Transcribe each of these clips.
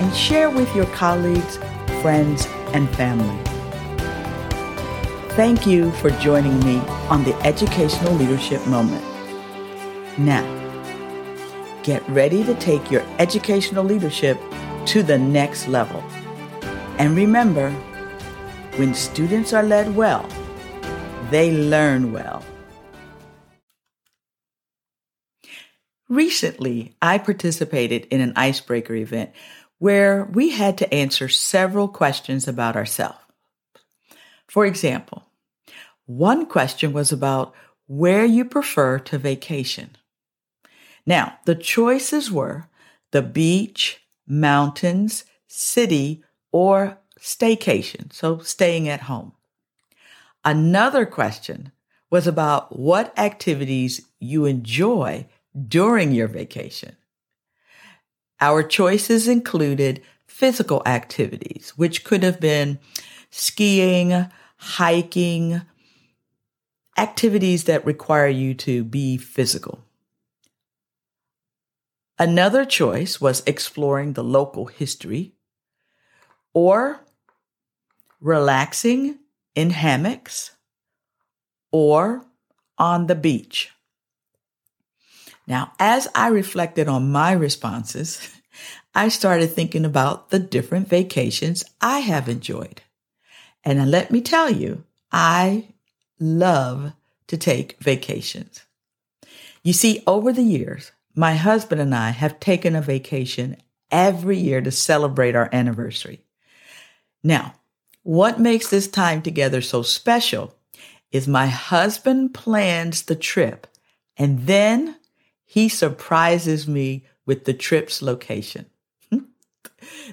and share with your colleagues, friends, and family. Thank you for joining me on the Educational Leadership Moment. Now, get ready to take your educational leadership to the next level. And remember, when students are led well, they learn well. Recently, I participated in an icebreaker event where we had to answer several questions about ourselves. For example, one question was about where you prefer to vacation. Now, the choices were the beach, mountains, city, or staycation, so staying at home. Another question was about what activities you enjoy during your vacation. Our choices included physical activities, which could have been skiing, hiking, activities that require you to be physical. Another choice was exploring the local history or relaxing in hammocks or on the beach. Now, as I reflected on my responses, I started thinking about the different vacations I have enjoyed. And let me tell you, I love to take vacations. You see, over the years, my husband and I have taken a vacation every year to celebrate our anniversary. Now, what makes this time together so special is my husband plans the trip and then he surprises me with the trip's location.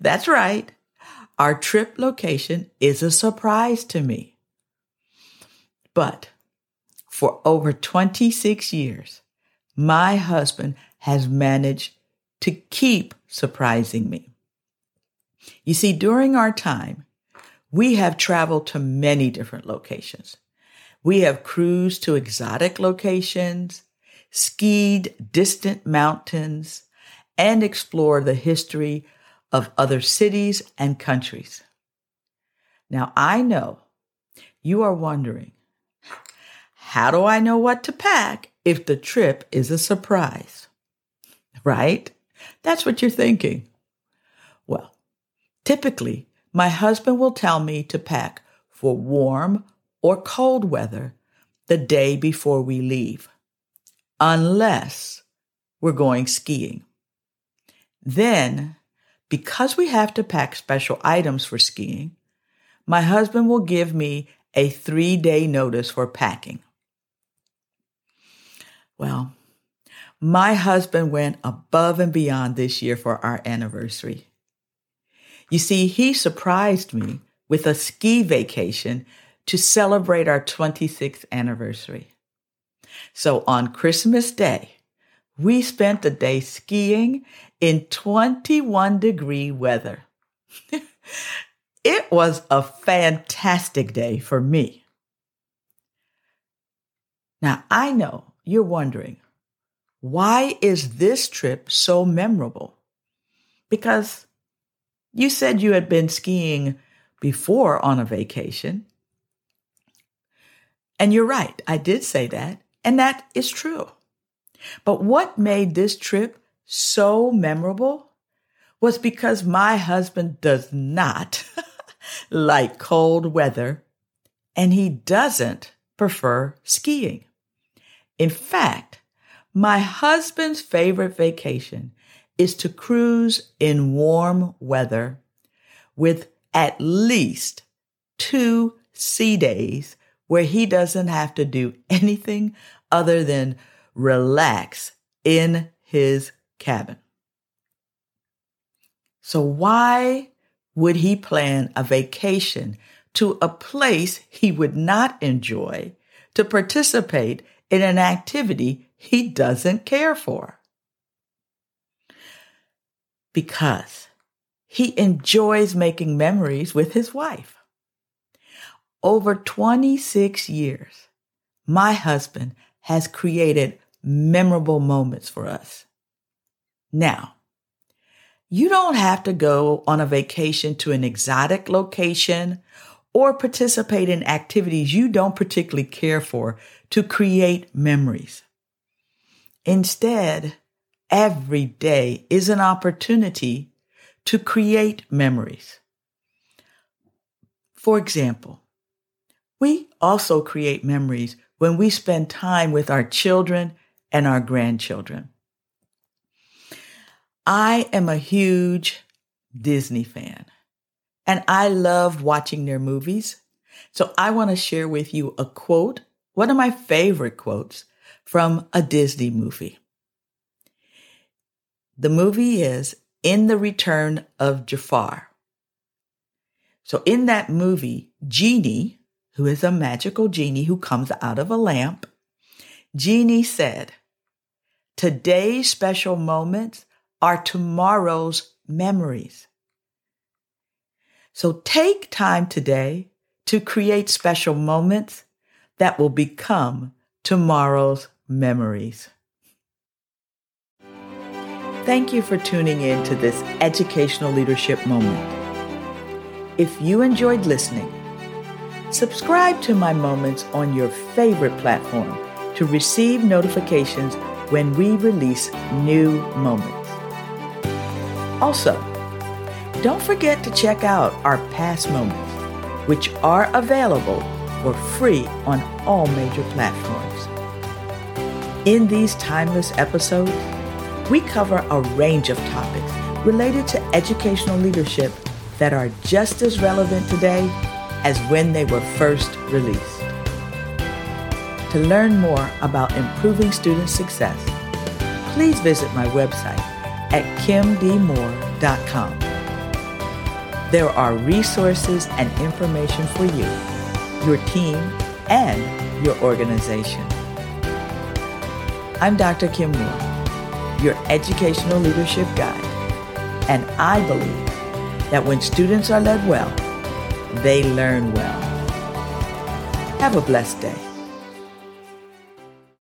That's right. Our trip location is a surprise to me. But for over 26 years, my husband has managed to keep surprising me. You see, during our time, we have traveled to many different locations. We have cruised to exotic locations, skied distant mountains, and explored the history of other cities and countries. Now, I know you are wondering, how do I know what to pack if the trip is a surprise? Right? That's what you're thinking. Well, typically, my husband will tell me to pack for warm or cold weather the day before we leave, unless we're going skiing. Then, because we have to pack special items for skiing, my husband will give me a three day notice for packing. Well, my husband went above and beyond this year for our anniversary. You see, he surprised me with a ski vacation to celebrate our 26th anniversary. So on Christmas Day, we spent the day skiing in 21 degree weather. it was a fantastic day for me. Now, I know you're wondering, why is this trip so memorable? Because you said you had been skiing before on a vacation. And you're right, I did say that, and that is true. But what made this trip so memorable was because my husband does not like cold weather and he doesn't prefer skiing. In fact, my husband's favorite vacation is to cruise in warm weather with at least two sea days where he doesn't have to do anything other than relax in his cabin. So why would he plan a vacation to a place he would not enjoy to participate in an activity he doesn't care for? Because he enjoys making memories with his wife. Over 26 years, my husband has created memorable moments for us. Now, you don't have to go on a vacation to an exotic location or participate in activities you don't particularly care for to create memories. Instead, every day is an opportunity to create memories. For example, we also create memories when we spend time with our children and our grandchildren. I am a huge Disney fan and I love watching their movies. So I want to share with you a quote, one of my favorite quotes from a Disney movie. The movie is In the Return of Jafar. So in that movie, Genie, who is a magical genie who comes out of a lamp, Genie said, Today's special moments are tomorrow's memories. So take time today to create special moments that will become tomorrow's memories. Thank you for tuning in to this educational leadership moment. If you enjoyed listening, subscribe to my moments on your favorite platform to receive notifications when we release new moments. Also, don't forget to check out our past moments, which are available for free on all major platforms. In these timeless episodes, we cover a range of topics related to educational leadership that are just as relevant today as when they were first released. To learn more about improving student success, please visit my website at kimdmoore.com. There are resources and information for you, your team, and your organization. I'm Dr. Kim Moore, your educational leadership guide, and I believe that when students are led well, they learn well. Have a blessed day.